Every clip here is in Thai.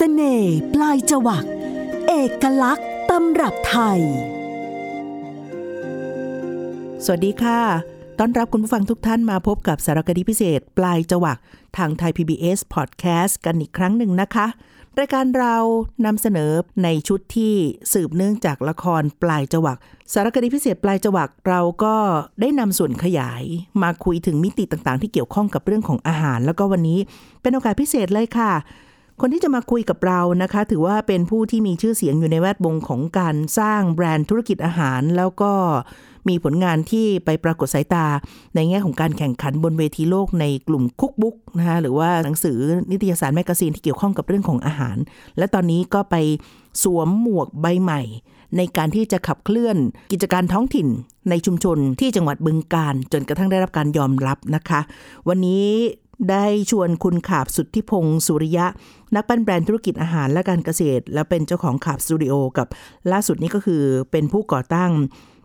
สน่ห์ปลายจวัก เอกลักษณ์ตำรับไทย สวัสดีค่ะ ต้อนรับคุณผู้ฟังทุกท่านมาพบกับสารคดีพิเศษ ปลายจวัก ทางไทย PBS Podcast กันอีกครั้งหนึ่งนะคะ รายการเรานำเสนอในชุดที่สืบเนื่องจากละครปลายจวัก สารคดีพิเศษปลายจวักเราก็ได้นำส่วนขยาย มาคุยถึงมิติต่างๆ ที่เกี่ยวข้องกับเรื่องของอาหาร แล้วก็วันนี้เป็นโอกาสพิเศษเลยค่ะ คนที่จะมาคุยกับเรานะคะ ถือว่าเป็นผู้ที่มีชื่อเสียงอยู่ในแวดวงของการสร้างแบรนด์ธุรกิจอาหาร แล้วก็มีผลงานที่ไปปรากฏสายตา ในแง่ของการแข่งขันบนเวทีโลกในกลุ่ม cookbook นะคะหรือว่าหนังสือนิตยสาร magazine ที่เกี่ยวข้องกับเรื่องของอาหาร และตอนนี้ก็ไปสวมหมวกใบใหม่ ในการที่จะขับเคลื่อนกิจการท้องถิ่นในชุมชนที่จังหวัดบึงกาฬ จนกระทั่งได้รับการยอมรับนะคะ วันนี้ ได้ชวนคุณขาบสุทธิพงศ์สุริยะ นักปั้นแบรนด์ธุรกิจอาหารและการเกษตร และเป็นเจ้าของขาบสตูดิโอกับล่าสุดนี้ก็คือเป็นผู้ก่อตั้ง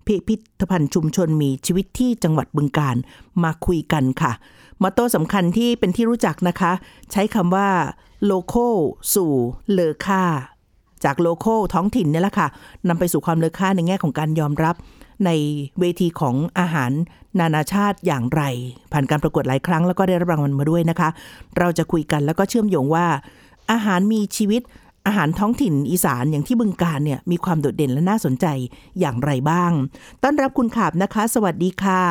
พิพิธภัณฑ์ชุมชนมีชีวิตที่จังหวัดบึงการมาคุยกันค่ะมอตโต้สำคัญที่เป็นที่รู้จักนะคะ ใช้คำว่าโลโก้สู่เลอค่าจากโลโก้ท้องถิ่นเนี่ยแหละค่ะนำไปสู่ความเลอค่าในแง่ของการยอมรับ ในเวทีของอาหารนานาชาติอย่างไร ผ่านการประกวดหลายครั้งแล้วก็ได้รับรางวัลมาด้วยนะคะ เราจะคุยกันแล้วก็เชื่อมโยงว่า อาหารมีชีวิตอาหารท้องถิ่นอีสานอย่างที่บึงการเนี่ยมีความโดดเด่นและน่าสนใจอย่างไรบ้าง ต้อนรับคุณขาบนะคะ สวัสดีค่ะ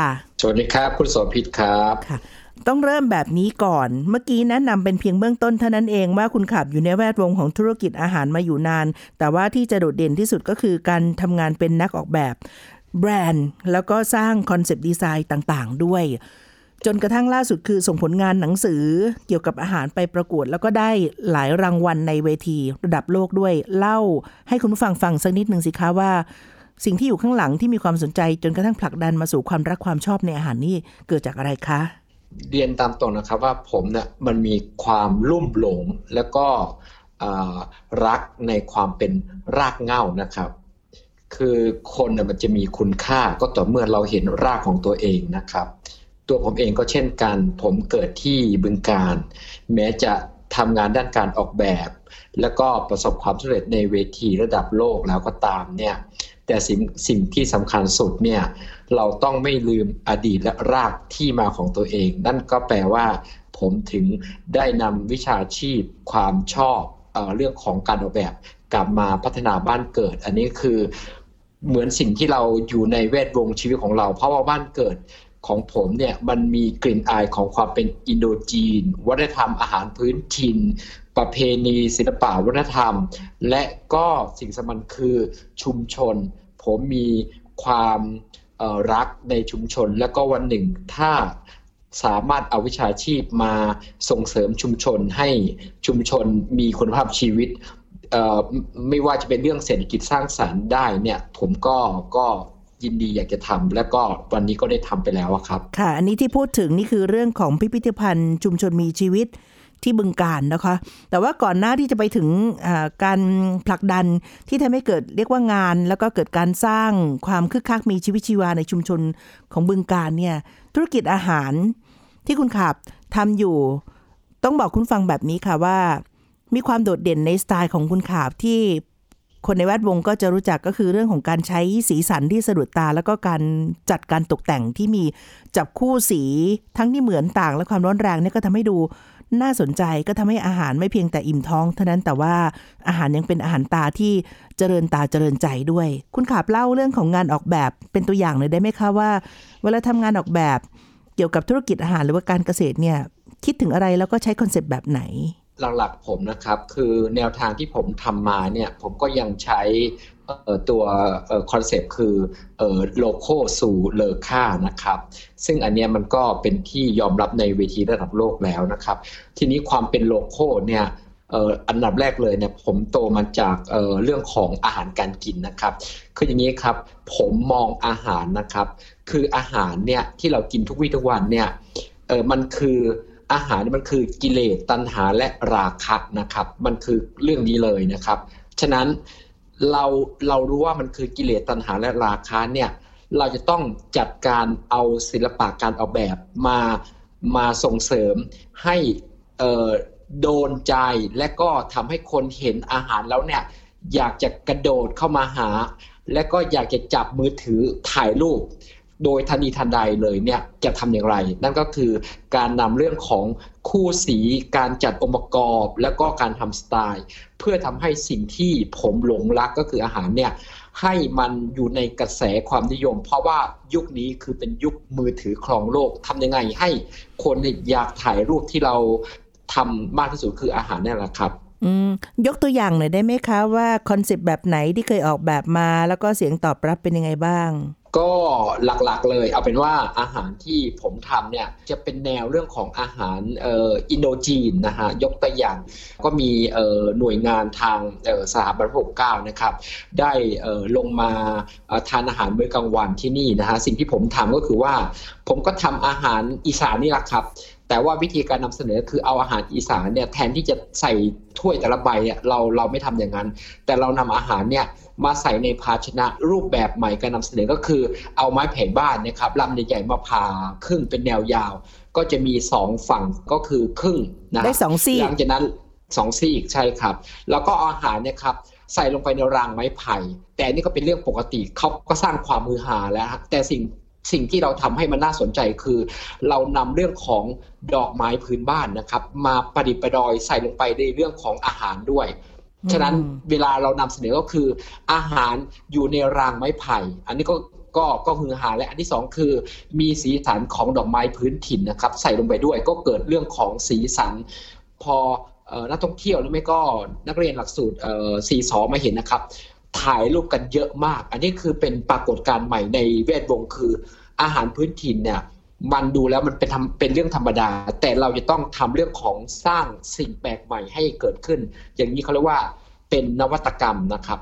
สวัสดีครับ คุณโสภิตครับค่ะ ต้องเริ่มแบบนี้ก่อน เมื่อกี้แนะนำเป็นเพียงเบื้องต้นเท่านั้นเองว่าคุณขับอยู่ในแวดวงของธุรกิจอาหารมาอยู่นาน แต่ว่าที่จะโดดเด่นที่สุดก็คือการทำงานเป็นนักออกแบบ แบรนด์ แล้วก็สร้าง concept design ต่างๆ ด้วย จนกระทั่งล่าสุดคือส่งผลงานหนังสือเกี่ยวกับอาหารไปประกวด แล้วก็ได้หลายรางวัลในเวทีระดับโลกด้วย เล่าให้คุณผู้ฟังฟังสักนิดหนึ่งสิคะว่า สิ่งที่อยู่ข้างหลังที่มีความสนใจ จนกระทั่งผลักดันมาสู่ความรักความชอบในอาหารนี่เกิดจากอะไรคะเรียนตามตรงนะครับว่าผมเนี่ยมันมีความลุ่มหลงแล้วก็รักในความเป็นรากเหง้านะครับ คือคนเนี่ยมันจะมีคุณค่าก็ต่อเมื่อเราเห็นรากของตัวเองนะครับ ตัวผมเองก็เช่นกัน ผมเกิดที่บึงการ แม้จะทำงานด้านการออกแบบ แล้วก็ประสบความสำเร็จในเวทีระดับโลกแล้วก็ตามเนี่ยแต่สิ่งสิ่งที่สำคัญสุดเนี่ยเราต้องไม่ลืมอดีตและรากที่มาของตัวเอง นั่นก็แปลว่าผมถึงได้นำวิชาชีพความชอบเอเรื่องของการออกแบบกลับมาพัฒนาบ้านเกิด อันนี้คือ เหมือนสิ่งที่เราอยู่ในแวดวงชีวิตของเรา เพราะว่าบ้านเกิดของผมเนี่ยมันมีกลิ่นอายของความเป็นอินโดจีน วัฒนธรรมอาหารพื้นถิ่น ประเพณีศิลปะวัฒนธรรม และก็สิ่งสำคัญคือชุมชน ผมมีความรักในชุมชน และก็วันหนึ่งถ้าสามารถเอาวิชาชีพมาส่งเสริมชุมชนให้ชุมชนมีคุณภาพชีวิต ไม่ว่าจะเป็นเรื่องเศรษฐกิจสร้างสารรค์ได้เนี่ย ผมก็ก็ยินดีอยากจะทำและก็วันนี้ก็ได้ทำไปแล้วครับ ค่ะ อันนี้ที่พูดถึงนี่คือเรื่องของพิพิธภัณฑ์ชุมชนมีชีวิตที่บึงการนะคะ แต่ว่าก่อนหน้าที่จะไปถึงการผลักดันที่ทำให้เกิดเรียกว่างาน แล้วก็เกิดการสร้างความคึกคักมีชีวิตชีวาในชุมชนของบึงการเนี่ยธุรกิจอาหารที่คุณขับทำอยู่ ต้องบอกคุณฟังแบบนี้ค่ะว่า มีความโดดเด่นในสไตล์ของคุณขาบที่คนในแวดวงก็จะรู้จักก็คือเรื่องของการใช้สีสันที่สะดุดตา แล้วก็การจัดการตกแต่งที่มีจับคู่สีทั้งที่เหมือนต่างและความร้อนแรงนี่ก็ทำให้ดูน่าสนใจก็ทำให้อาหารไม่เพียงแต่อิ่มท้อง เท่านั้นแต่ว่าอาหารยังเป็นอาหารตาที่เจริญตาเจริญใจด้วย คุณขาบเล่าเรื่องของงานออกแบบเป็นตัวอย่างเลยได้ไหมคะว่า เวลาทำงานออกแบบ เกี่ยวกับธุรกิจอาหารหรือว่าการเกษตรเนี่ยคิดถึงอะไรแล้วก็ใช้ concept แบบไหน หลักๆผมนะครับ คือแนวทางที่ผมทำมาเนี่ยผมก็ยังใช้ตัว concept คือ local สู่เลอค่านะครับ ซึ่งอันนี้มันก็เป็นที่ยอมรับในเวทีระดับโลกแล้วนะครับ ทีนี้ความเป็นโลโก้เนี่ยอันดับแรกเลยเนี่ยผมโตมาจากเเรื่องของอาหารการกินนะครับ คืออย่างนี้ครับผมมองอาหารนะครับ คืออาหารเนี่ยที่เรากินทุกวี่ทุกวันเนี่ยมันคือ อาหารมันคือกิเลสตัณหาและราคะนะครับ มันคือเรื่องนี้เลยนะครับ ฉะนั้นเราเรารู้ว่ามันคือกิเลสตัณหาและราคะเนี่ยเราจะต้องจัดการเอาศิลปะการออกแบบมามาส่งเสริมให้โดนใจและก็ทำให้คนเห็นอาหารแล้วเนี่ยอยากจะกระโดดเข้ามาหา และก็อยากจะจับมือถือถ่ายรูป โดยทันทีทันใดเลยเนี่ยจะทำอย่างไร นั่นก็คือการนำเรื่องของคู่สีการจัดองค์ประกอบ แล้วก็การทำสไตล์ เพื่อทำให้สิ่งที่ผมหลงรักก็คืออาหารเนี่ยให้มันอยู่ในกระแสความนิยม เพราะว่ายุคนี้คือเป็นยุคมือถือครองโลกทำยังไงให้คนอยากถ่ายรูปที่เราทำมากที่สุดคืออาหารนี่แหละครับยกตัวอย่างหน่อยได้ไหมคะว่าคอนเซปต์แบบไหนที่เคยออกแบบมา แล้วก็เสียงตอบรับเป็นยังไงบ้าง ก็หลักๆเลยเอาเป็นว่าอาหารที่ผมทำเนี่ยจะเป็นแนวเรื่องของอาหารเอ่ออินโดจีนนะฮะยกตัวอย่างก็มีเอ่อหน่วยงานทางเอ่อสถาบันพระปกเกล้านะครับ ได้เอ่อลงมาทานอาหารมื้อกลางวันที่นี่นะฮะสิ่งที่ผมทำก็คือว่า ผมก็ทำอาหารอีสานนี่แหละครับ แต่ว่าวิธีการนำเสนอคือเอาอาหารอีสานเนี่ยแทนที่จะใส่ถ้วยแต่ละใบเนี่ยเราเราไม่ทำอย่างนั้น แต่เรานำอาหารเนี่ยมาใส่ในภาชนะรูปแบบใหม่การนำเสนอก็คือเอาไม้ไผ่บ้านนะครับลำใหญ่ๆมาผ่าครึ่งเป็นแนวยาว ก็จะมีสองฝั่งก็คือครึ่งนะได้สองซี่หลังจากนั้นสองซี่อีกใช่ครับ แล้วก็เอาอาหารเนี่ยครับใส่ลงไปในรางไม้ไผ่ แต่นี่ก็เป็นเรื่องปกติเขาก็สร้างความมือหาแล้วฮะแต่สิ่ง สิ่งที่เราทำให้มันน่าสนใจคือ เรานำเรื่องของดอกไม้พื้นบ้านนะครับ มาประดิษฐ์ประดอยใส่ลงไปในเรื่องของอาหารด้วยฉะนั้นเวลาเรานำเสนอก็คือ อาหารอยู่ในรางไม้ไผ่ อันนี้ก็ก็ก็คือหาและอันที่สองคือ มีสีสันของดอกไม้พื้นถิ่นนะครับ ใส่ลงไปด้วย ก็เกิดเรื่องของสีสัน พอเอ่อนักท่องเที่ยวหรือไม่ก็นักเรียนหลักสูตรเอ่อสีสอมาเห็นนะครับ ถ่ายรูปกันเยอะมาก อันนี้คือเป็นปรากฏการณ์ใหม่ในแวดวงคือ อาหารพื้นถิ่นเนี่ยมันดูแล้วมันเป็นทำเป็นเรื่องธรรมดา แต่เราจะต้องทำเรื่องของสร้างสิ่งแปลกใหม่ให้เกิดขึ้น อย่างนี้เขาเรียกว่าเป็นนวัตกรรมนะครับ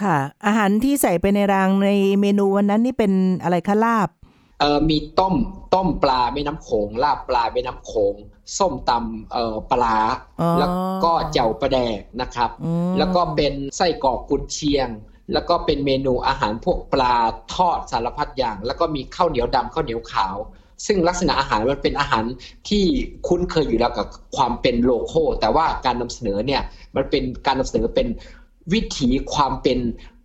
ค่ะ อาหารที่ใส่ไปในรางในเมนูวันนั้นนี่เป็นอะไรคะลาบเอ่อมีต้มต้มปลาแม่น้ำโขงลาบปลาแม่น้ำโขง ส้มตำเอ่อปลาอ๋อแล้วก็เจ่วปลาแดกนะครับอืมแล้วก็เป็นไส้กรอกกุนเชียง แล้วก็เป็นเมนูอาหารพวกปลาทอดสารพัดอย่าง แล้วก็มีข้าวเหนียวดำข้าวเหนียวขาว ซึ่งลักษณะอาหารมันเป็นอาหารที่คุ้นเคยอยู่แล้วกับความเป็นโลโก้แต่ว่าการนำเสนอเนี่ยมันเป็นการนำเสนอเป็นวิถีความเป็น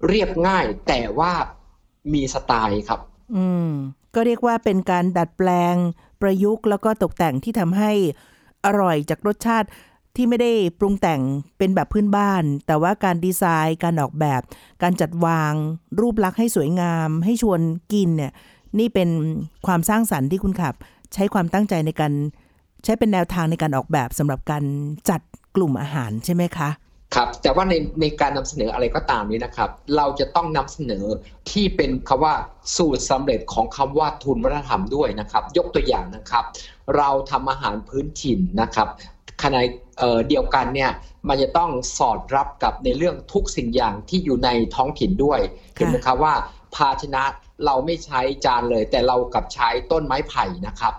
เรียบง่าย แต่ว่ามีสไตล์ครับ อืม ก็เรียกว่าเป็นการดัดแปลง ประยุกต์แล้วก็ตกแต่งที่ทำให้อร่อยจากรสชาติที่ไม่ได้ปรุงแต่งเป็นแบบพื้นบ้าน แต่ว่าการดีไซน์ การออกแบบ การจัดวาง รูปลักษณ์ให้สวยงาม ให้ชวนกินเนี่ยนี่เป็นความสร้างสรรค์ที่คุณขับ ใช้ความตั้งใจในการใช้เป็นแนวทางในการออกแบบสำหรับการจัดกลุ่มอาหารใช่ไหมคะ ครับแต่ว่าในในการนำเสนออะไรก็ตามนี้นะครับ เราจะต้องนำเสนอที่เป็นคำว่าสูตรสำเร็จของคำว่าทุนวัฒนธรรมด้วยนะครับ ยกตัวอย่างนะครับ เราทำอาหารพื้นถิ่นนะครับขณะเอ่อเดียวกันเนี่ยมันจะต้องสอดรับกับในเรื่องทุกสิ่งอย่างที่อยู่ในท้องถิ่นด้วยเห็นไหมครับว่าภาชนะเราไม่ใช้จานเลย แต่เรากลับใช้ต้นไม้ไผ่นะครับ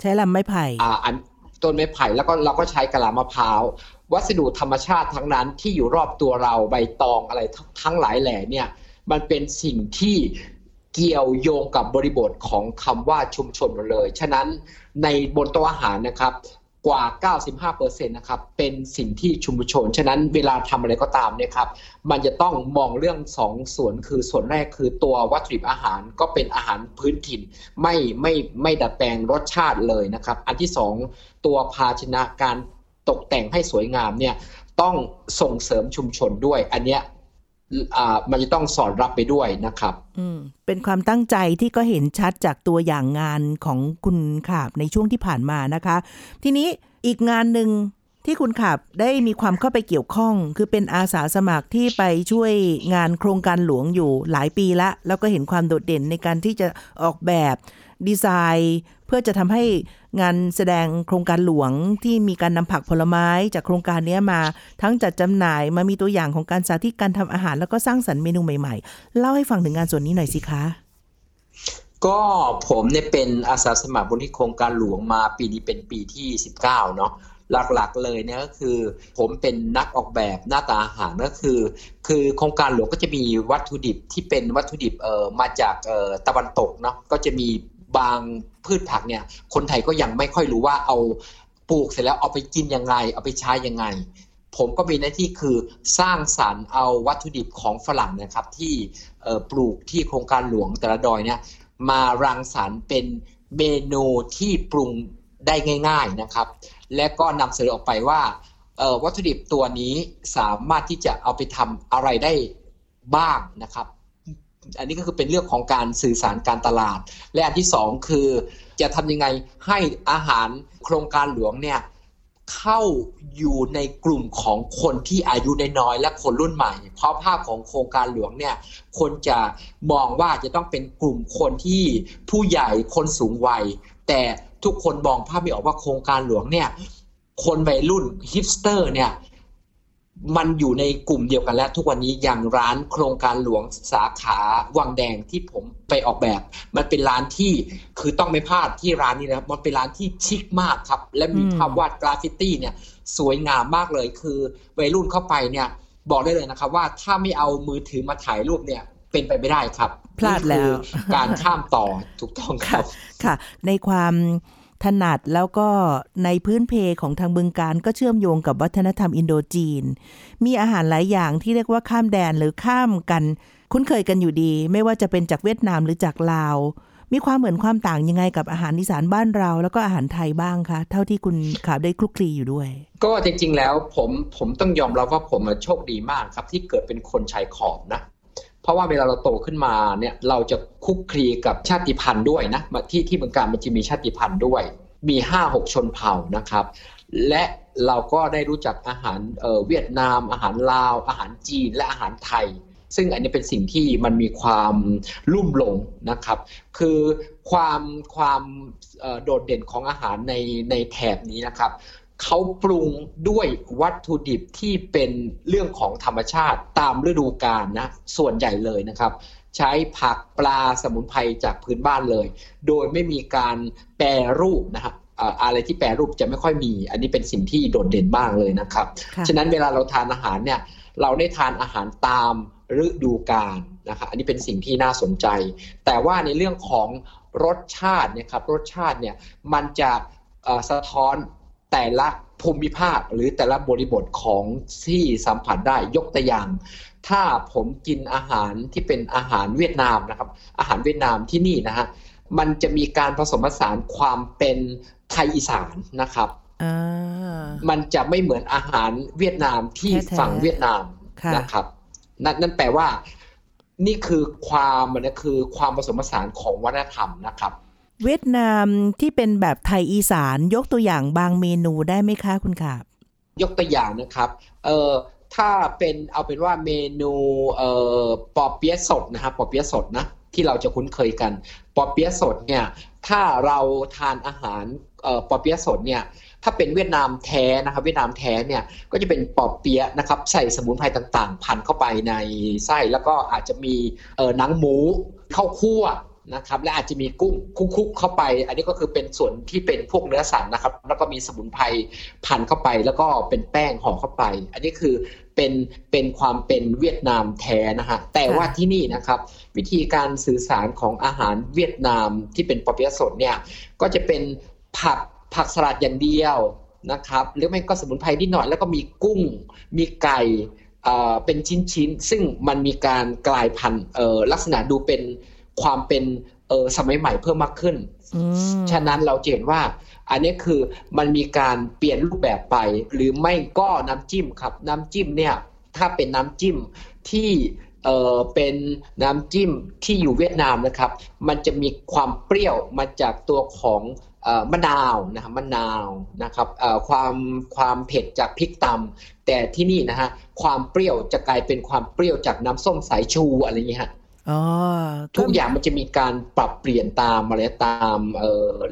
ใช้ลำไม้ไผ่อ่าอันต้นไม้ไผ่แล้วก็เราก็ใช้กะลามะพร้าว วัสดุธรรมชาติทั้งนั้นที่อยู่รอบตัวเราใบตองอะไรทั้งหลายแหล่เนี่ยมันเป็นสิ่งที่เกี่ยวโยงกับบริบทของคำว่าชุมชนหมดเลย ฉะนั้นในบนโต๊ะอาหารนะครับกว่า 95%นะครับเป็นสิ่งที่ชุมชน ฉะนั้นเวลาทำอะไรก็ตามเนี่ยครับมันจะต้องมองเรื่องสองส่วนคือส่วนแรกคือตัววัตถุดิบอาหารก็เป็นอาหารพื้นถิ่น ไม่ไม่ไม่ดัดแปลงรสชาติเลยนะครับ อันที่สองตัวภาชนะการ ตกแต่งให้สวยงามเนี่ยต้องส่งเสริมชุมชนด้วย อันเนี้ยมันจะต้องสอดรับไปด้วยนะครับ อืม เป็นความตั้งใจที่ก็เห็นชัดจากตัวอย่างงานของคุณขาบในช่วงที่ผ่านมานะคะ ทีนี้อีกงานหนึ่งที่คุณขาบได้มีความเข้าไปเกี่ยวข้อง คือเป็นอาสาสมัครที่ไปช่วยงานโครงการหลวงอยู่หลายปีละ แล้วก็เห็นความโดดเด่นในการที่จะออกแบบดีไซน์ เพื่อจะทำให้งานแสดงโครงการหลวงที่มีการนำผักผลไม้จากโครงการนี้มา ทั้งจัดจำหน่ายมามีตัวอย่างของการสาธิตการทำอาหาร แล้วก็สร้างสรรค์เมนูใหม่ๆ เล่าให้ฟังถึงงานส่วนนี้หน่อยสิคะก็ผมเนี่ยเป็นอาสาสมัครบนที่โครงการหลวงมาปีนี้เป็นปีที่ 19 เนาะหลักๆเลยเนี่ยก็คือ ผมเป็นนักออกแบบหน้าตาอาหารก็คือ คือโครงการหลวงก็จะมีวัตถุดิบที่เป็นวัตถุดิบเอ่อมาจากเอ่อตะวันตกเนาะก็จะมี บางพืชผักเนี่ย คนไทยก็ยังไม่ค่อยรู้ว่าเอาปลูกเสร็จแล้วเอาไปกินยังไง เอาไปใช้ยังไง ผมก็มีหน้าที่คือสร้างสารรค์เอาวัตถุดิบของฝรั่งนะครับ ที่ปลูกที่โครงการหลวงแต่ละดอยเนี่ยมารังสรรค์เป็นเมนูที่ปรุงได้ง่าย ๆนะครับ และก็นำเสนอออกไปว่าวัตถุดิบตัวนี้สามารถที่จะเอาไปทำอะไรได้บ้างนะครับ อันนี้ก็คือเป็นเรื่องของการสื่อสารการตลาด และอันที่สองคือ จะทำยังไงให้อาหารโครงการหลวงเนี่ยเข้าอยู่ในกลุ่มของคนที่อายุน้อยและคนรุ่นใหม่ เพราะภาพของโครงการหลวงเนี่ยคนจะมองว่าจะต้องเป็นกลุ่มคนที่ผู้ใหญ่คนสูงวัย แต่ทุกคนมองภาพไม่ออกว่าโครงการหลวงเนี่ยคนวัยรุ่นฮิปสเตอร์เนี่ย มันอยู่ในกลุ่มเดียวกันแล้วทุกวันนี้อย่างร้านโครงการหลวงสาขาวังแดงที่ผมไปออกแบบ มันเป็นร้านที่คือต้องไม่พลาดที่ร้านนี้นะมันเป็นร้านที่ชิคมากครับ และมีภาพวาดกราฟฟิตี้เนี่ยสวยงามมากเลยคือวัยรุ่นเข้าไปเนี่ยบอกได้เลยนะครับว่าถ้าไม่เอามือถือมาถ่ายรูปเนี่ยเป็นไปไม่ได้ครับ พลาดแล้วการข้ามต่อถูกต้องครับค่ะ ในความ ถนัดแล้วก็ในพื้นเพของทางบึงการก็เชื่อมโยงกับวัฒนธรรมอินโดจีน มีอาหารหลายอย่างที่เรียกว่าข้ามแดนหรือข้ามกัน คุ้นเคยกันอยู่ดี ไม่ว่าจะเป็นจากเวียดนามหรือจากลาว มีความเหมือนความต่างยังไงกับอาหารอีสานบ้านเรา แล้วก็อาหารไทยบ้างคะ เท่าที่คุณขาได้คลุกคลีอยู่ด้วย ก็จริงๆแล้วผมผมต้องยอมรับว่าผมโชคดีมากครับที่เกิดเป็นคนชายขอบนะ ราะว่าเวลาเราโตขึ้นมาเนี่ยเราจะคุกคลีกับชาติพันธุ์ด้วยนะที่ที่เมืองการมันจะมีชาติพันธุ์ด้วย มีห้าหกชนเผ่านะครับ และเราก็ได้รู้จักอาหารเเวียดนาม อาหารลาว อาหารจีนและอาหารไทย ซึ่งอันนี้เป็นสิ่งที่มันมีความลุ่มหลงนะครับ คือความความโดดเด่นของอาหารในในแถบนี้นะครับ เขาปรุงด้วยวัตถุดิบที่เป็นเรื่องของธรรมชาติตามฤดูกาลนะ ส่วนใหญ่เลยนะครับ ใช้ผักปลาสมุนไพรจากพื้นบ้านเลย โดยไม่มีการแปรรูปนะครับอะไรที่แปรรูปจะไม่ค่อยมี อันนี้เป็นสิ่งที่โดดเด่นมากเลยนะครับ ฉะนั้นเวลาเราทานอาหารเนี่ยเราได้ทานอาหารตามฤดูกาลนะครับอันนี้เป็นสิ่งที่น่าสนใจ แต่ว่าในเรื่องของรสชาติเนี่ยครับรสชาติเนี่ยมันจะสะท้อน แต่ละภูมิภาคหรือแต่ละบริบทของที่สัมผัสได้ยกตัวอย่าง ถ้าผมกินอาหารที่เป็นอาหารเวียดนามนะครับ อาหารเวียดนามที่นี่นะฮะมันจะมีการผสมผสานความเป็นไทยอีสานนะครับมันจะไม่เหมือนอาหารเวียดนามที่ฝั่งเวียดนามนะครับนั่นนั่นแปลว่า นี่คือความมันคือความผสมผสานของวัฒนธรรมนะครับ เวียดนามที่เป็นแบบไทยอีสานยกตัวอย่างบางเมนูได้ไหมคะคุณขาบยกตัวอย่างนะครับเอ่อถ้าเป็นเอาเป็นว่าเมนูเอ่อปอเปี๊ยะสดนะครับปอเปี๊ยะสดนะที่เราจะคุ้นเคยกันปอเปี๊ยะสดเนี่ยถ้าเราทานอาหารเอ่อปอเปี๊ยะสดเนี่ยถ้าเป็นเวียดนามแท้นะครับเวียดนามแท้เนี่ยก็จะเป็นปอเปี๊ยะนะครับใส่สมุนไพรต่างๆ พันเข้าไปในไส้แล้วก็อาจจะมีเอ่อหนังหมูข้าวคั่ว นะครับ และอาจจะมีกุ้งคุกๆเข้าไป อันนี้ก็คือเป็นส่วนที่เป็นพวกเนื้อสัตว์นะครับ แล้วก็มีสมุนไพรพันเข้าไป แล้วก็เป็นแป้งห่อเข้าไป อันนี้คือเป็นเป็นความเป็นเวียดนามแท้นะฮะแต่ว่าที่นี่นะครับ วิธีการสื่อสารของอาหารเวียดนามที่เป็นปอเปี๊ยะสดเนี่ยก็จะเป็นผักผักสลัดอย่างเดียวนะครับหรือไม่ก็สมุนไพรนิดหน่อยแล้วก็มีกุ้งมีไก่เป็นชิ้นๆ ซึ่งมันมีการกลายพันธุ์ลักษณะดูเป็น ความเป็นเออสมัยใหม่เพิ่มมากขึ้น ฉะนั้นเราเห็นว่า อันนี้คือมันมีการเปลี่ยนรูปแบบไป หรือไม่ก็น้ำจิ้มครับ น้ำจิ้มเนี่ยถ้าเป็นน้ำจิ้มที่เออเป็นน้ำจิ้มที่อยู่เวียดนามนะครับ มันจะมีความเปรี้ยวมาจากตัวของมะนาวนะครับมะนาวนะครับความความเผ็ดจากพริกตำแต่ที่นี่นะฮะความเปรี้ยวจะกลายเป็นความเปรี้ยวจากน้ำส้มสายชูอะไรอย่างเงี้ยฮะ ทุกอย่างมันจะมีการปรับเปลี่ยนตามอะไรตาม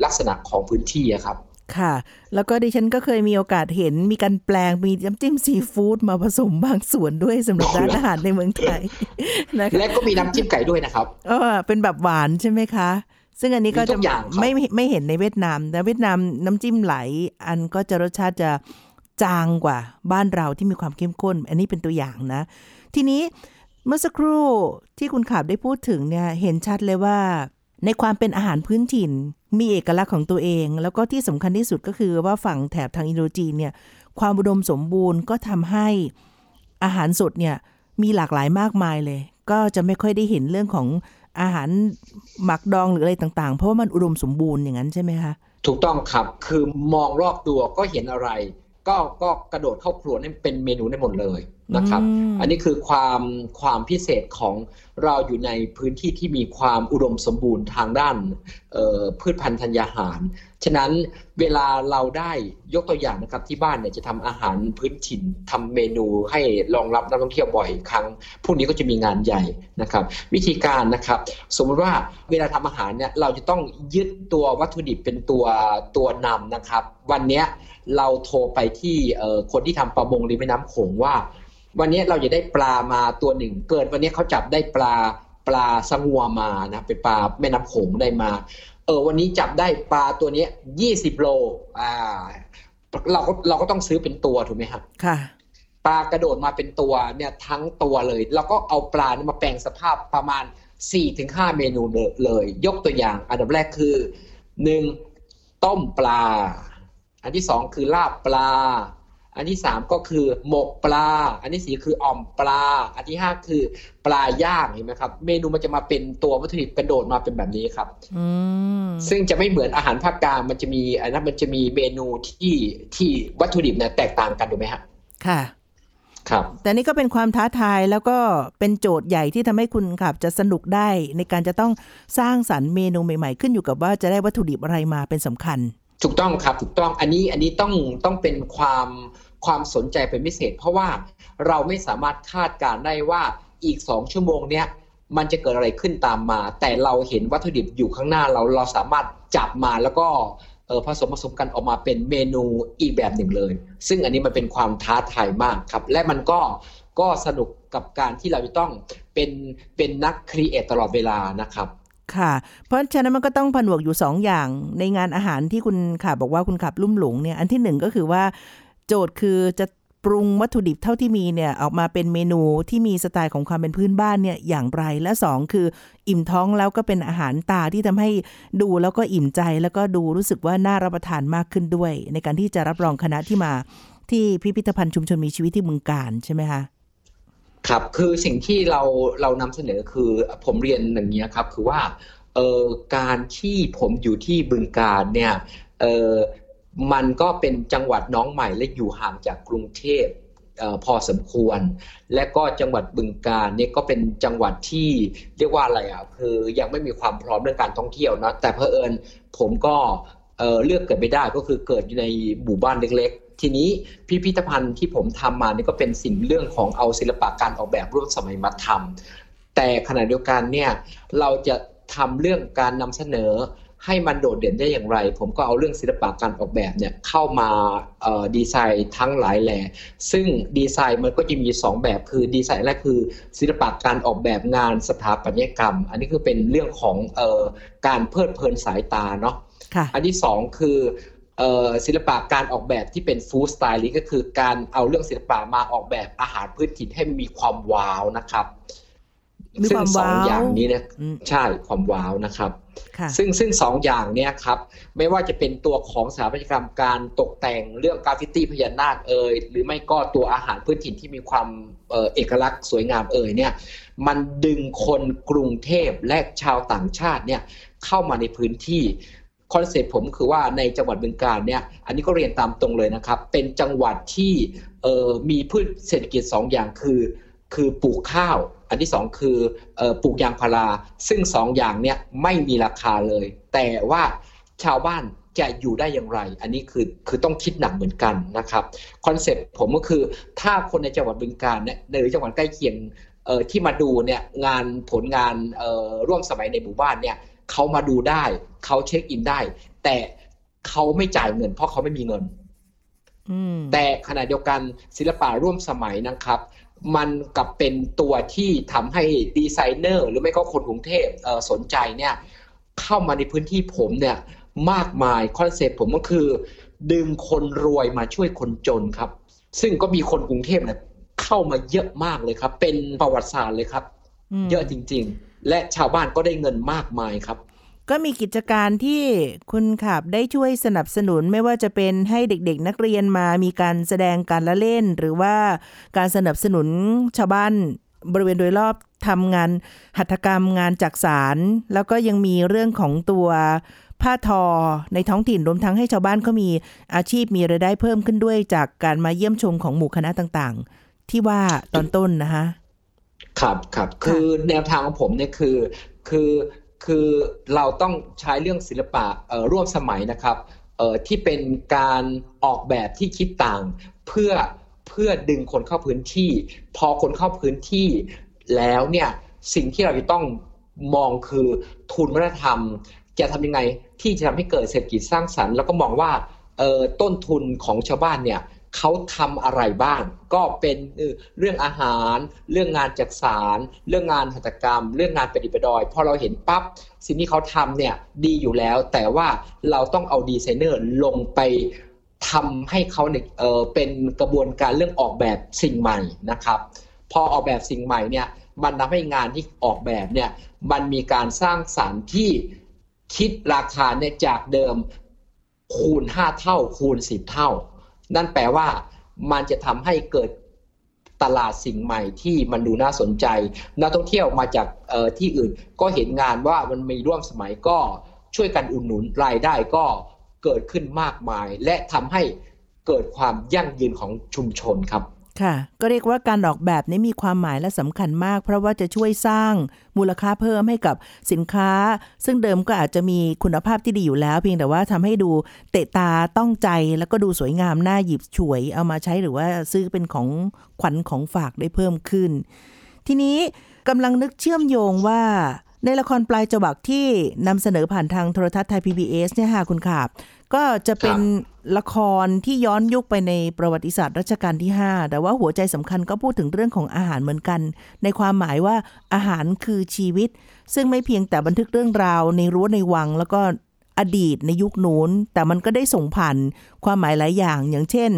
ลักษณะของพื้นที่ครับ ค่ะ แล้วก็ดิฉันก็เคยมีโอกาสเห็นมีการแปลงมีน้ำจิ้มซีฟู้ดมาผสมบางส่วนด้วยสำหรับร้านอาหารในเมืองไทยนะคะและก็มีน้ำจิ้มไก่ด้วยนะครับเออเป็นแบบหวานใช่ไหมคะ ซึ่งอันนี้ก็จะไม่ไม่เห็นในเวียดนามแต่เวียดนามน้ำจิ้มไหล อันก็จะรสชาติจะจางกว่าบ้านเราที่มีความเข้มข้น อันนี้เป็นตัวอย่างนะ ทีนี้ เมื่อสักครู่ที่คุณขาบได้พูดถึงเนี่ยเห็นชัดเลยว่า ในความเป็นอาหารพื้นถิ่น มีเอกลักษณ์ของตัวเอง แล้วก็ที่สำคัญที่สุดก็คือว่าฝั่งแถบทางอินโดจีนเนี่ยความอุดมสมบูรณ์ก็ทำให้อาหารสดเนี่ยมีหลากหลายมากมายเลย ก็จะไม่ค่อยได้เห็นเรื่องของอาหารหมักดองหรืออะไรต่างๆ เพราะว่ามันอุดมสมบูรณ์อย่างนั้นใช่ไหมคะถูกต้องครับคือมองรอบตัวก็เห็นอะไร ก็ก็กระโดดเข้าครัวนี่เป็นเมนูได้หมดเลย นะครับ อันนี้คือความความพิเศษของเราอยู่ในพื้นที่ที่มีความอุดมสมบูรณ์ทางด้านพืชพันธุ์ธัญญาหาร ฉะนั้นเวลาเราได้ยกตัวอย่างนะครับที่บ้านเนี่ยจะทำอาหารพื้นถิ่นทำเมนูให้รองรับนักท่องเที่ยวบ่อยครั้ง พวกนี้ก็จะมีงานใหญ่นะครับ วิธีการนะครับ สมมติว่าเวลาทำอาหารเนี่ยเราจะต้องยึดตัววัตถุดิบเป็นตัวตัวนำนะครับ วันนี้เราโทรไปที่คนที่ทำประมงริมแม่น้ำโขงว่า วันนี้เราจะได้ปลามาตัวหนึ่ง เกิดวันนี้เขาจับได้ปลาปลาสงัวมานะเป็นปลาแม่น้ำโขงได้มา เออวันนี้จับได้ปลาตัวนี้ยี่สิบโลอ่าเราก็เราก็ต้องซื้อเป็นตัวถูกไหมครับค่ะปลากระโดดมาเป็นตัวเนี่ยทั้งตัวเลยเราก็เอาปลาเนี่ยมาแปลงสภาพประมาณสี่ถึงห้าเมนูเลย ยกตัวอย่าง อันดับแรกคือหนึ่งต้มปลา อันที่สองคือลาบปลา อันที่สามก็คือหมกปลา อันที่สี่คืออ่อมปลา อันที่ห้าคือปลาย่างเห็นไหมครับ เมนูมันจะมาเป็นตัววัตถุดิบกระโดดมาเป็นแบบนี้ครับซึ่งจะไม่เหมือนอาหารภาคกลางมันจะมีอันนั้นมันจะมีเมนูที่ที่วัตถุดิบเนี่ยแตกต่างกันถูกไหมครับค่ะ ครับ แต่นี่ก็เป็นความท้าทายแล้วก็เป็นโจทย์ใหญ่ที่ทำให้คุณขับ จะสนุกได้ในการจะต้องสร้างสรรค์เมนูใหม่ ๆ ขึ้นอยู่กับว่าจะได้วัตถุดิบอะไรมาเป็นสำคัญ ถูกต้องครับถูกต้องอันนี้อันนี้ต้องต้องเป็นความ ความสนใจเป็นพิเศษ เพราะว่าเราไม่สามารถคาดการได้ว่าอีกสองชั่วโมงเนี้ยมันจะเกิดอะไรขึ้นตามมา แต่เราเห็นวัตถุดิบอยู่ข้างหน้าเราเราสามารถจับมาแล้วก็ผสมผสมกันออกมาเป็นเมนูอีกแบบหนึ่งเลย ซึ่งอันนี้มันเป็นความท้าทายมากครับ และมันก็ก็สนุกกับการที่เราจะต้องเป็นเป็นนักครีเอทตลอดเวลานะครับค่ะ เพราะฉะนั้นมันก็ต้องผนวกอยู่2ออย่างในงานอาหารที่คุณขับบอกว่าคุณขับลุ่มหลงเนี่ยอันที่หนึ่งก็คือว่า โจทย์คือจะปรุงวัตถุดิบเท่าที่มีเนี่ยออกมาเป็นเมนูที่มีสไตล์ของความเป็นพื้นบ้านเนี่ยอย่างไรและ 2 คืออิ่มท้องแล้วก็เป็นอาหารตาที่ทำให้ดูแล้วก็อิ่มใจแล้วก็ดูรู้สึกว่าน่ารับประทานมากขึ้นด้วย ในการที่จะรับรองคณะที่มาที่พิพิธภัณฑ์ชุมชนมีชีวิตที่เมืองการใช่ไหมคะครับคือสิ่งที่เราเรานำเสนอคือผมเรียนอย่างนี้ครับคือว่าเออการที่ผมอยู่ที่บึงการเนี่ยเออ มันก็เป็นจังหวัดน้องใหม่และอยู่ห่างจากกรุงเทพพอสมควร และก็จังหวัดบึงการเนี่ยก็เป็นจังหวัดที่เรียกว่าอะไรอะคือยังไม่มีความพร้อมเรื่องการท่องเที่ยวนะแต่เพอเอิญผมก็เลือกเกิดไม่ได้ก็คือเกิดอยู่ในหมู่บ้านเล็กๆ ทีนี้พิพิธภัณฑ์ที่ผมทำมานี่ก็เป็นสิ่งเรื่องของเอาศิลปะการออกแบบร่วมสมัยมาทำแต่ขณะเดียวกันเนี่ยเราจะทำเรื่องการนำเสนอ ให้มันโดดเด่นได้อย่างไร ผมก็เอาเรื่องศิลปะการออกแบบเนี่ยเข้ามาดีไซน์ทั้งหลายแหล่ซึ่งดีไซน์มันก็จะมี 2 แบบคือดีไซน์แรกคือ ศิลปะการออกแบบงานสถาปัตยกรรม อันนี้คือเป็นเรื่องของออการเพลิดเพลินสายตาเนาะอันที่ 2 คือศิลปะการออกแบบที่เป็นฟู้ดสไตล์ก็คือการเอาเรื่องศิลปะมาออกแบบอาหารพื้นถิ่นให้มีความว้าวนะครับซึ่งสองอย่างนี้เนี่ยใช่ความ wow นะครับ ซึ่งซึ่งสองอย่างเนี่ยครับไม่ว่าจะเป็นตัวของสถาปัตยกรรมการตกแต่งเรื่องกราฟิตี้พญานาคเอ่ยหรือไม่ก็ตัวอาหารพื้นถิ่นที่มีความเอกลักษณ์สวยงามเอ่ยเนี่ยมันดึงคนกรุงเทพและชาวต่างชาติเนี่ยเข้ามาในพื้นที่ concept ผมคือว่าในจังหวัดบึงกาฬเนี่ยอันนี้ก็เรียนตามตรงเลยนะครับ เป็นจังหวัดที่มีพืชเศรษฐกิจ2 อย่างคือ คือปลูกข้าว อันที่สองคือปลูกยางพารา ซึ่งสองอย่างเนี้ยไม่มีราคาเลย แต่ว่าชาวบ้านจะอยู่ได้อย่างไร อันนี้คือคือต้องคิดหนักเหมือนกันนะครับ concept ผมก็คือถ้าคนในจังหวัดบึงกาฬเนี่ยหรือจังหวัดใกล้เคียงที่มาดูเนี่ยงานผลงานร่วมสมัยในหมู่บ้านเนี่ยเขามาดูได้เขา check in ได้ แต่เขาไม่จ่ายเงิน เพราะเขาไม่มีเงินแต่ขณะเดียวกันศิลปะร่วมสมัยนะครับ มันกลับเป็นตัวที่ทำให้ดีไซเนอร์ หรือไม่ก็คนกรุงเทพสนใจเนี่ยเข้ามาในพื้นที่ผมเนี่ยมากมาย concept ผมก็คือ ดึงคนรวยมาช่วยคนจนครับ ซึ่งก็มีคนกรุงเทพเนี่ยเข้ามาเยอะมากเลยครับ เป็นประวัติศาสตร์เลยครับ เยอะจริง ๆ และชาวบ้านก็ได้เงินมากมายครับ ก็มีกิจการที่คุณขับได้ช่วยสนับสนุนไม่ว่าจะเป็นให้เด็กๆ นักเรียนมามีการแสดงการละเล่น หรือว่าการสนับสนุนชาวบ้านบริเวณโดยรอบทำงานหัตถกรรมงานจักสาร แล้วก็ยังมีเรื่องของตัวผ้าทอในท้องถิ่นรวมทั้งให้ชาวบ้านเขามีอาชีพมีรายได้เพิ่มขึ้นด้วยจากการมาเยี่ยมชมของหมู่คณะต่างๆ ที่ว่าตอนต้นนะคะครับครับคือแนวทางของผมเนี่ยคือ คือ คือเราต้องใช้เรื่องศิลปะร่วมสมัยนะครับที่เป็นการออกแบบที่คิดต่าง เพื่อเพื่อดึงคนเข้าพื้นที่ พอคนเข้าพื้นที่แล้วเนี่ยสิ่งที่เราจะต้องมองคือทุนวัฒนธรรม จะทำยังไงที่จะทำให้เกิดเศรษฐกิจสร้างสรรค์ แล้วก็มองว่าต้นทุนของชาวบ้านเนี่ย เขาทำอะไรบ้าง ก็เป็นเรื่องอาหาร เรื่องงานจักสาร เรื่องงานหัตถกรรม เรื่องงานประดิษฐ์ประดอย พอเราเห็นปั๊บสิ่งที่เขาทำเนี่ยดีอยู่แล้ว แต่ว่าเราต้องเอาดีไซเนอร์ลงไปทำให้เขาเนี่ยเเป็นกระบวนการเรื่องออกแบบสิ่งใหม่นะครับ พอออกแบบสิ่งใหม่เนี่ยมันทำให้งานที่ออกแบบเนี่ยมันมีการสร้างสารรค์ที่คิดราคาเนี่ยจากเดิมคูณ 5 เท่าคูณ 10 เท่า นั่นแปลว่ามันจะทำให้เกิดตลาดสิ่งใหม่ที่มันดูน่าสนใจนักท่องเที่ยวมาจากที่อื่น ก็เห็นงานว่ามันมีร่วมสมัยก็ช่วยกันอุดหนุนรายได้ก็เกิดขึ้นมากมาย และทำให้เกิดความยั่งยืนของชุมชนครับ ค่ะ ก็เรียกว่าการออกแบบนี้มีความหมายและสำคัญมาก เพราะว่าจะช่วยสร้างมูลค่าเพิ่มให้กับสินค้า ซึ่งเดิมก็อาจจะมีคุณภาพที่ดีอยู่แล้ว เพียงแต่ว่าทำให้ดูเตะตาต้องใจแล้วก็ดูสวยงามน่าหยิบฉวย เอามาใช้หรือว่าซื้อเป็นของขวัญของฝากได้เพิ่มขึ้น ทีนี้กำลังนึกเชื่อมโยงว่า ในละครปลายจวักที่นำเสนอผ่านทางโทรทัศน์ไทย PBS เนี่ยค่ะคุณขาบ ก็จะเป็นละครที่ย้อนยุคไปในประวัติศาสตร์รัชกาลที่ 5 แต่ว่าหัวใจสำคัญก็พูดถึงเรื่องของอาหารเหมือนกัน ในความหมายว่าอาหารคือชีวิต ซึ่งไม่เพียงแต่บันทึกเรื่องราวในรั้วในวัง แล้วก็อดีตในยุคนู้น แต่มันก็ได้ส่งผ่านความหมายหลายอย่าง อย่างเช่น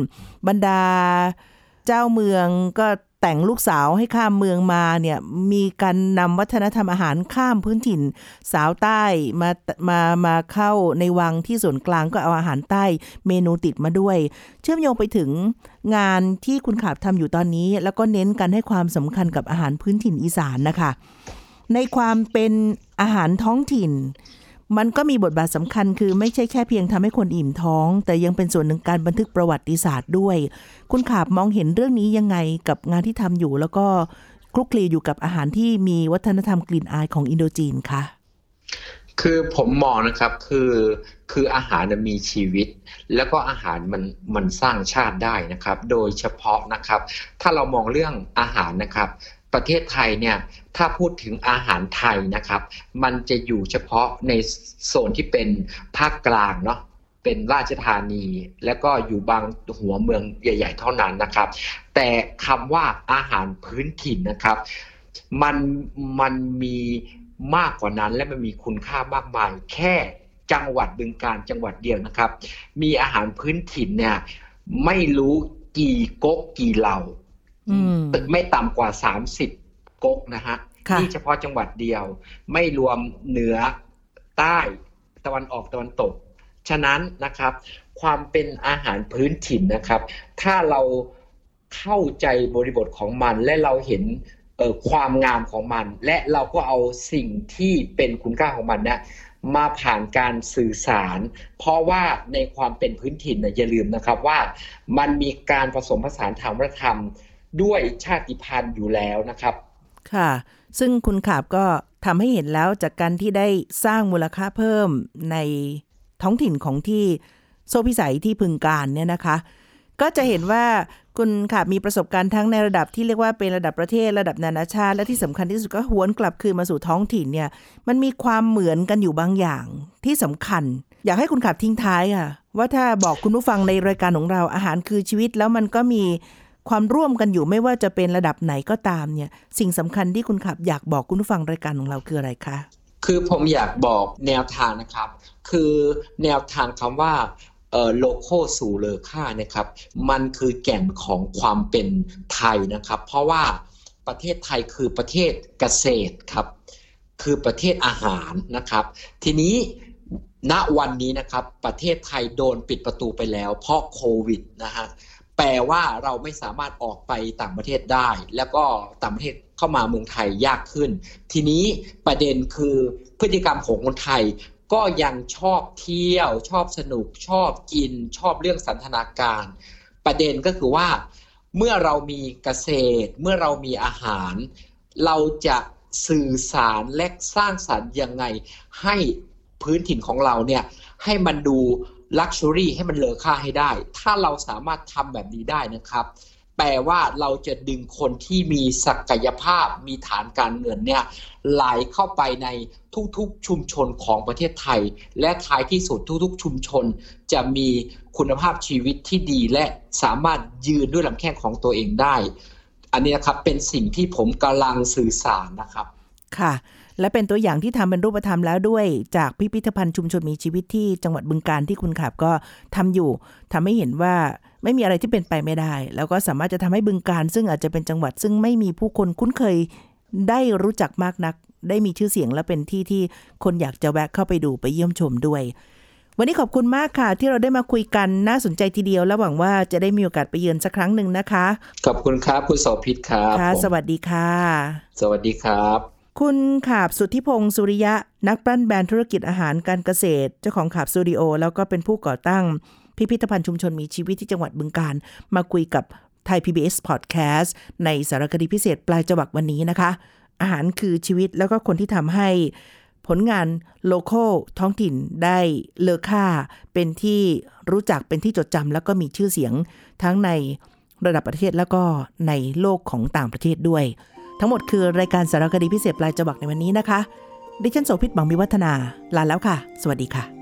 บรรดาเจ้าเมืองก็ แต่งลูกสาวให้ข้ามเมืองมาเนี่ยมีการนำวัฒนธรรมอาหารข้ามพื้นถิ่น สาวใต้มามามาเข้าในวังที่ส่วนกลางก็เอาอาหารใต้เมนูติดมาด้วย เชื่อมโยงไปถึงงานที่คุณขาบทำอยู่ตอนนี้ แล้วก็เน้นกันให้ความสำคัญกับอาหารพื้นถิ่นอีสานนะคะ ในความเป็นอาหารท้องถิ่น มันก็มีบทบาทสำคัญคือไม่ใช่แค่เพียงทำให้คนอิ่มท้อง แต่ยังเป็นส่วนหนึ่งการบันทึกประวัติศาสตร์ด้วย คุณขาบมองเห็นเรื่องนี้ยังไงกับงานที่ทำอยู่ แล้วก็คลุกคลีอยู่กับอาหารที่มีวัฒนธรรมกลิ่นอายของอินโดจีนคะคือผมมองนะครับคือคืออาหารมีชีวิต แล้วก็อาหารมันมันสร้างชาติได้นะครับ โดยเฉพาะนะครับ ถ้าเรามองเรื่องอาหารนะครับ ประเทศไทยเนี่ยถ้าพูดถึงอาหารไทยนะครับ มันจะอยู่เฉพาะในโซนที่เป็นภาคกลางเนาะเป็นราชธานี แล้วก็อยู่บางหัวเมืองใหญ่ ๆ เท่านั้นนะครับ แต่คำว่าอาหารพื้นถิ่นนะครับ มันมันมีมากกว่านั้นและมันมีคุณค่ามากมายแค่จังหวัดบึงการจังหวัดเดียวนะครับ มีอาหารพื้นถิ่นเนี่ยไม่รู้กี่ก๊กกี่เหล่า ไม่ต่ำกว่าสามสิบก๊กนะฮะนี่เฉพาะจังหวัดเดียว ไม่รวมเหนือใต้ตะวันออกตะวันตก ฉะนั้นนะครับ ความเป็นอาหารพื้นถิ่นนะครับ ถ้าเราเข้าใจบริบทของมันและเราเห็นความงามของมัน และเราก็เอาสิ่งที่เป็นคุณค่าของมันนะมาผ่านการสื่อสาร เพราะว่าในความเป็นพื้นถิ่นนะอย่าลืมนะครับว่ามันมีการผสมผสานทางวัฒนธรรม ด้วยชาติพันธุ์อยู่แล้วนะครับ ค่ะ ซึ่งคุณขาบก็ทำให้เห็นแล้วจากการที่ได้สร้างมูลค่าเพิ่มในท้องถิ่นของที่โซพิสัยที่พึงการเนี่ยนะคะ ก็จะเห็นว่าคุณขาบมีประสบการณ์ทั้งในระดับที่เรียกว่าเป็นระดับประเทศระดับนานาชาติ และที่สำคัญที่สุดก็หวนกลับคืนมาสู่ท้องถิ่นเนี่ยมันมีความเหมือนกันอยู่บางอย่างที่สำคัญ อยากให้คุณขาบทิ้งท้ายค่ะว่าถ้าบอกคุณผู้ฟังในรายการของเราอาหารคือชีวิตแล้วมันก็มี ความร่วมกันอยู่ไม่ว่าจะเป็นระดับไหนก็ตามเนี่ยสิ่งสำคัญที่คุณขับอยากบอกคุณผู้ฟังรายการของเราคืออะไรคะ คือผมอยากบอกแนวทางนะครับ คือแนวทางคำว่าโลโก้สู่เลอค่านะครับ มันคือแก่นของความเป็นไทยนะครับ เพราะว่าประเทศไทยคือประเทศเกษตรครับ คือประเทศอาหารนะครับ ทีนี้ณวันนี้นะครับ ประเทศไทยโดนปิดประตูไปแล้ว เพราะโควิดนะฮะ แปลว่าเราไม่สามารถออกไปต่างประเทศได้ แล้วก็ต่างประเทศเข้ามาเมืองไทยยากขึ้น ทีนี้ประเด็นคือพฤติกรรมของคนไทยก็ยังชอบเที่ยว ชอบสนุกชอบกิน ชอบเรื่องสันทนาการ ประเด็นก็คือว่า เมื่อเรามีเกษตร เมื่อเรามีอาหาร เราจะสื่อสารและสร้างสรรค์ยังไง ให้พื้นถิ่นของเราเนี่ยให้มันดู luxury ให้มันเลอค่าให้ได้ ถ้าเราสามารถทำแบบนี้ได้นะครับ แปลว่าเราจะดึงคนที่มีศักยภาพ มีฐานการเงินเนี่ยไหลเข้าไปในทุกๆชุมชนของประเทศไทย และท้ายที่สุดทุกๆ ชุมชน จะมีคุณภาพชีวิตที่ดี และสามารถยืนด้วยลำแข้งของตัวเองได้ อันนี้นะครับเป็นสิ่งที่ผมกำลังสื่อสารนะครับ ค่ะ และเป็นตัวอย่างที่ทำเป็นรูปธรรมแล้วด้วย จากพิพิธภัณฑ์ชุมชนมีชีวิตที่จังหวัดบึงการที่คุณขับก็ทำอยู่ทำให้เห็นว่าไม่มีอะไรที่เป็นไปไม่ได้ แล้วก็สามารถจะทำให้บึงการ ซึ่งอาจจะเป็นจังหวัด ซึ่งไม่มีผู้คนคุ้นเคยได้รู้จักมากนัก ได้มีชื่อเสียงและเป็นที่ที่คนอยากจะแวะเข้าไปดูไปเยี่ยมชมด้วยวันนี้ขอบคุณมากค่ะ ที่เราได้มาคุยกันน่าสนใจทีเดียว และหวังว่าจะได้มีโอกาสไปเยือนสักครั้งหนึ่งนะคะ ขอบคุณครับ คุณโสภิตครับค่ะผมสวัสดีค่ะ สวัสดีครับ คุณขาบสุทธิพงศ์สุริยะ นักปั้นแบรนด์ธุรกิจอาหารการเกษตร เจ้าของขาบสตูดิโอ แล้วก็เป็นผู้ก่อตั้ง พิพิธภัณฑ์ชุมชนมีชีวิตที่จังหวัดบึงการ มาคุยกับไทย PBS Podcast ในสารคดีพิเศษปลายจวักวันนี้นะคะ อาหารคือชีวิตแล้วก็คนที่ทำให้ผลงานโลโก้ท้องถิ่นได้เลอค่า เป็นที่รู้จักเป็นที่จดจำแล้วก็มีชื่อเสียงทั้งในระดับประเทศแล้วก็ในโลกของต่างประเทศด้วย ทั้งหมดคือรายการสารคดีพิเศษปลายจวักในวันนี้นะคะ ดิฉันโสภิตบังมีวัฒนา ลาแล้วค่ะ สวัสดีค่ะ